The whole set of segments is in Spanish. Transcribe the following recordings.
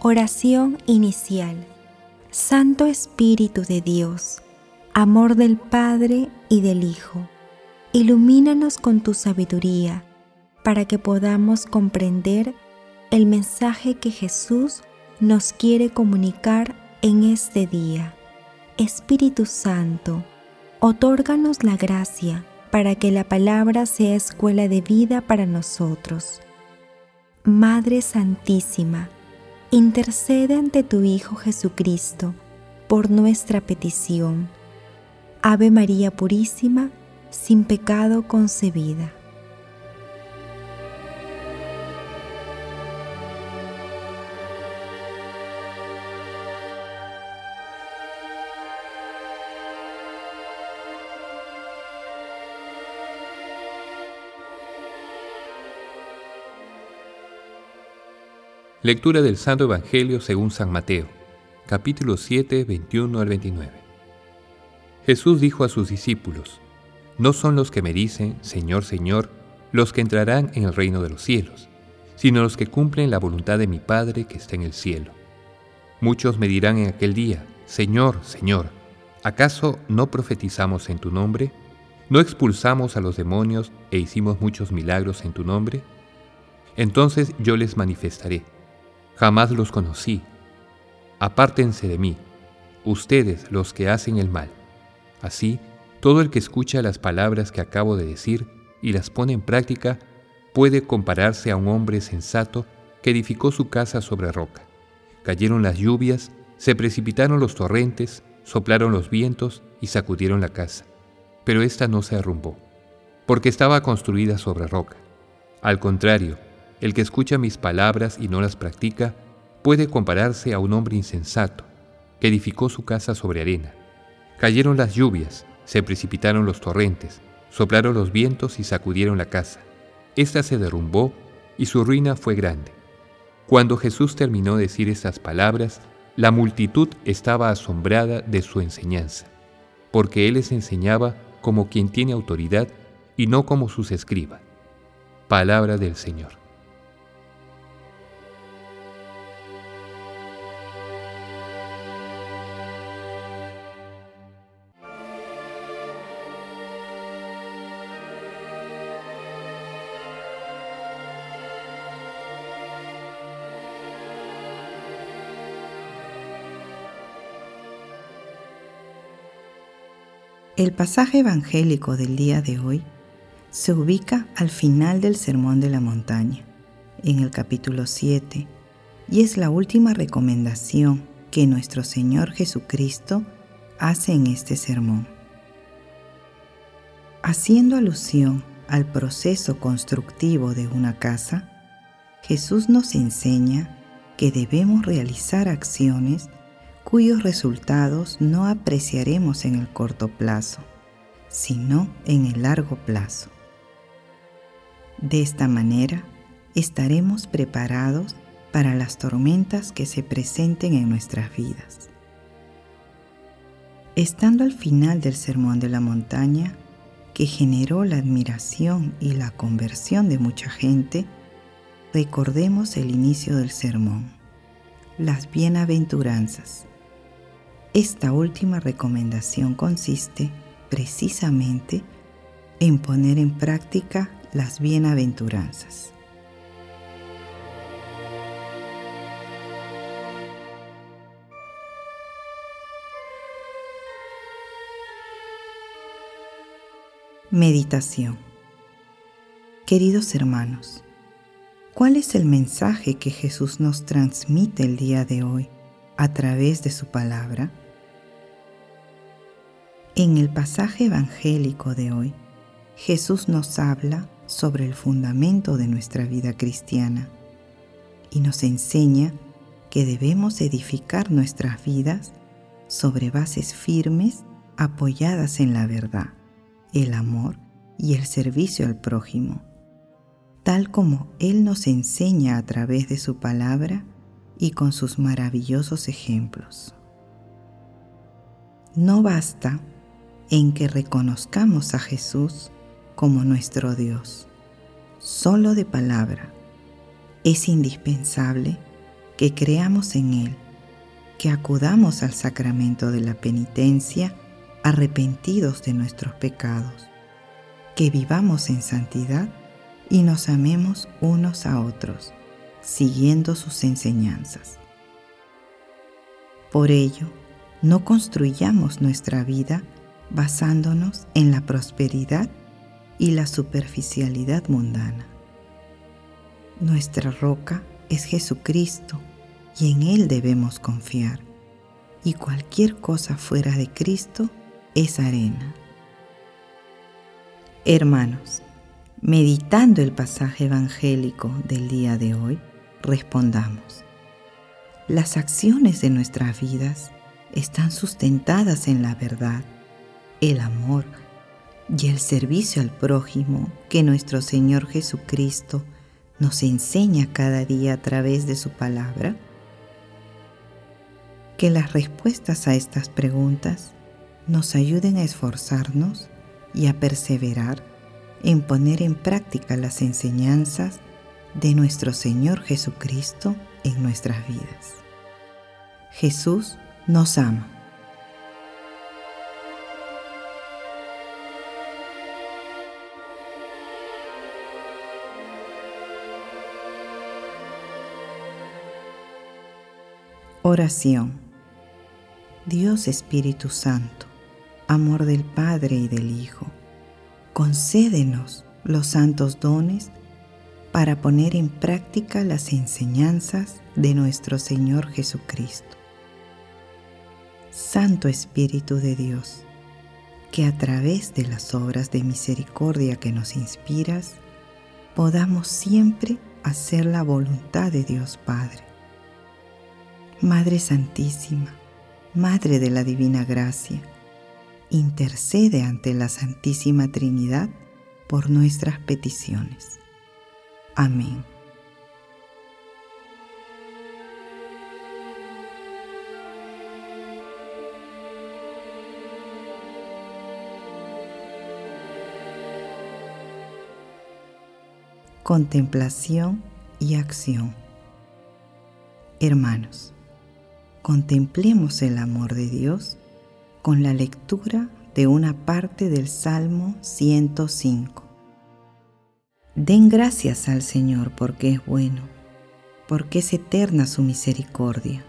Oración inicial. Santo Espíritu de Dios, amor del Padre y del Hijo, ilumínanos con tu sabiduría para que podamos comprender el mensaje que Jesús nos quiere comunicar en este día. Espíritu Santo, otórganos la gracia para que la palabra sea escuela de vida para nosotros. Madre Santísima, intercede ante tu Hijo Jesucristo por nuestra petición. Ave María Purísima, sin pecado concebida. Lectura del Santo Evangelio según San Mateo, capítulo 7, 21 al 29. Jesús dijo a sus discípulos, No son los que me dicen, Señor, Señor, los que entrarán en el reino de los cielos, sino los que cumplen la voluntad de mi Padre que está en el cielo. Muchos me dirán en aquel día, Señor, Señor, ¿acaso no profetizamos en tu nombre? ¿No expulsamos a los demonios e hicimos muchos milagros en tu nombre? Entonces yo les manifestaré Jamás los conocí. Apártense de mí, ustedes los que hacen el mal. Así, todo el que escucha las palabras que acabo de decir y las pone en práctica puede compararse a un hombre sensato que edificó su casa sobre roca. Cayeron las lluvias, se precipitaron los torrentes, soplaron los vientos y sacudieron la casa. Pero ésta no se derrumbó, porque estaba construida sobre roca. Al contrario, el que escucha mis palabras y no las practica puede compararse a un hombre insensato que edificó su casa sobre arena. Cayeron las lluvias, se precipitaron los torrentes, soplaron los vientos y sacudieron la casa. Esta se derrumbó y su ruina fue grande. Cuando Jesús terminó de decir estas palabras, la multitud estaba asombrada de su enseñanza, porque Él les enseñaba como quien tiene autoridad y no como sus escribas. Palabra del Señor. El pasaje evangélico del día de hoy se ubica al final del Sermón de la Montaña, en el capítulo 7, y es la última recomendación que nuestro Señor Jesucristo hace en este sermón. Haciendo alusión al proceso constructivo de una casa, Jesús nos enseña que debemos realizar acciones cuyos resultados no apreciaremos en el corto plazo, sino en el largo plazo. De esta manera, estaremos preparados para las tormentas que se presenten en nuestras vidas. Estando al final del Sermón de la Montaña, que generó la admiración y la conversión de mucha gente, recordemos el inicio del sermón, las bienaventuranzas. Esta última recomendación consiste precisamente en poner en práctica las bienaventuranzas. Meditación Queridos hermanos, ¿cuál es el mensaje que Jesús nos transmite el día de hoy a través de su palabra? En el pasaje evangélico de hoy, Jesús nos habla sobre el fundamento de nuestra vida cristiana y nos enseña que debemos edificar nuestras vidas sobre bases firmes apoyadas en la verdad, el amor y el servicio al prójimo, tal como Él nos enseña a través de su palabra y con sus maravillosos ejemplos. No basta en que reconozcamos a Jesús como nuestro Dios, solo de palabra. Es indispensable que creamos en Él, que acudamos al sacramento de la penitencia arrepentidos de nuestros pecados, que vivamos en santidad y nos amemos unos a otros, siguiendo sus enseñanzas. Por ello, no construyamos nuestra vida basándonos en la prosperidad y la superficialidad mundana. Nuestra roca es Jesucristo y en Él debemos confiar, y cualquier cosa fuera de Cristo es arena. Hermanos, meditando el pasaje evangélico del día de hoy, respondamos. Las acciones de nuestras vidas están sustentadas en la verdad, el amor y el servicio al prójimo que nuestro Señor Jesucristo nos enseña cada día a través de su palabra? Que las respuestas a estas preguntas nos ayuden a esforzarnos y a perseverar en poner en práctica las enseñanzas de nuestro Señor Jesucristo en nuestras vidas. Jesús nos ama. Oración. Dios Espíritu Santo, amor del Padre y del Hijo, concédenos los santos dones para poner en práctica las enseñanzas de nuestro Señor Jesucristo. Santo Espíritu de Dios, que a través de las obras de misericordia que nos inspiras, podamos siempre hacer la voluntad de Dios Padre Madre Santísima, Madre de la Divina Gracia, intercede ante la Santísima Trinidad por nuestras peticiones. Amén. Contemplación y acción. Hermanos, contemplemos el amor de Dios con la lectura de una parte del Salmo 105. Den gracias al Señor porque es bueno, porque es eterna su misericordia.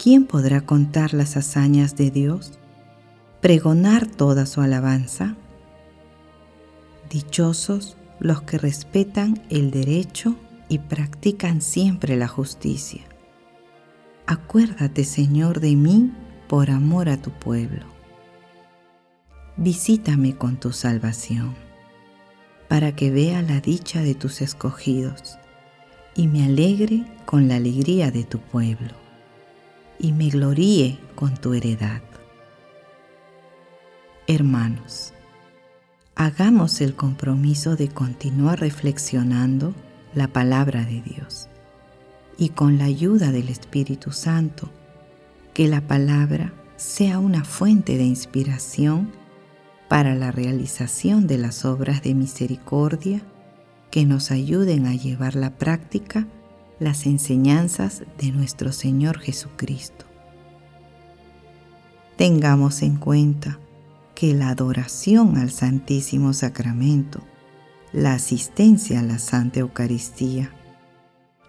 ¿Quién podrá contar las hazañas de Dios? ¿Pregonar toda su alabanza? Dichosos los que respetan el derecho y practican siempre la justicia Acuérdate, Señor, de mí por amor a tu pueblo. Visítame con tu salvación, para que vea la dicha de tus escogidos y me alegre con la alegría de tu pueblo, y me gloríe con tu heredad. Hermanos, hagamos el compromiso de continuar reflexionando la palabra de Dios y con la ayuda del Espíritu Santo, que la palabra sea una fuente de inspiración para la realización de las obras de misericordia que nos ayuden a llevar la práctica las enseñanzas de nuestro Señor Jesucristo. Tengamos en cuenta que la adoración al Santísimo Sacramento, la asistencia a la Santa Eucaristía,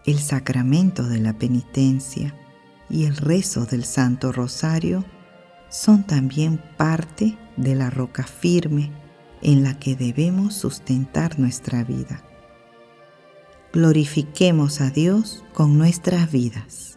el sacramento de la penitencia y el rezo del Santo Rosario son también parte de la roca firme en la que debemos sustentar nuestra vida. Glorifiquemos a Dios con nuestras vidas.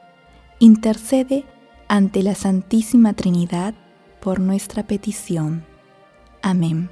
intercede ante la Santísima Trinidad por nuestra petición. Amén.